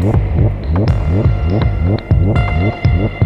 What? Thank you.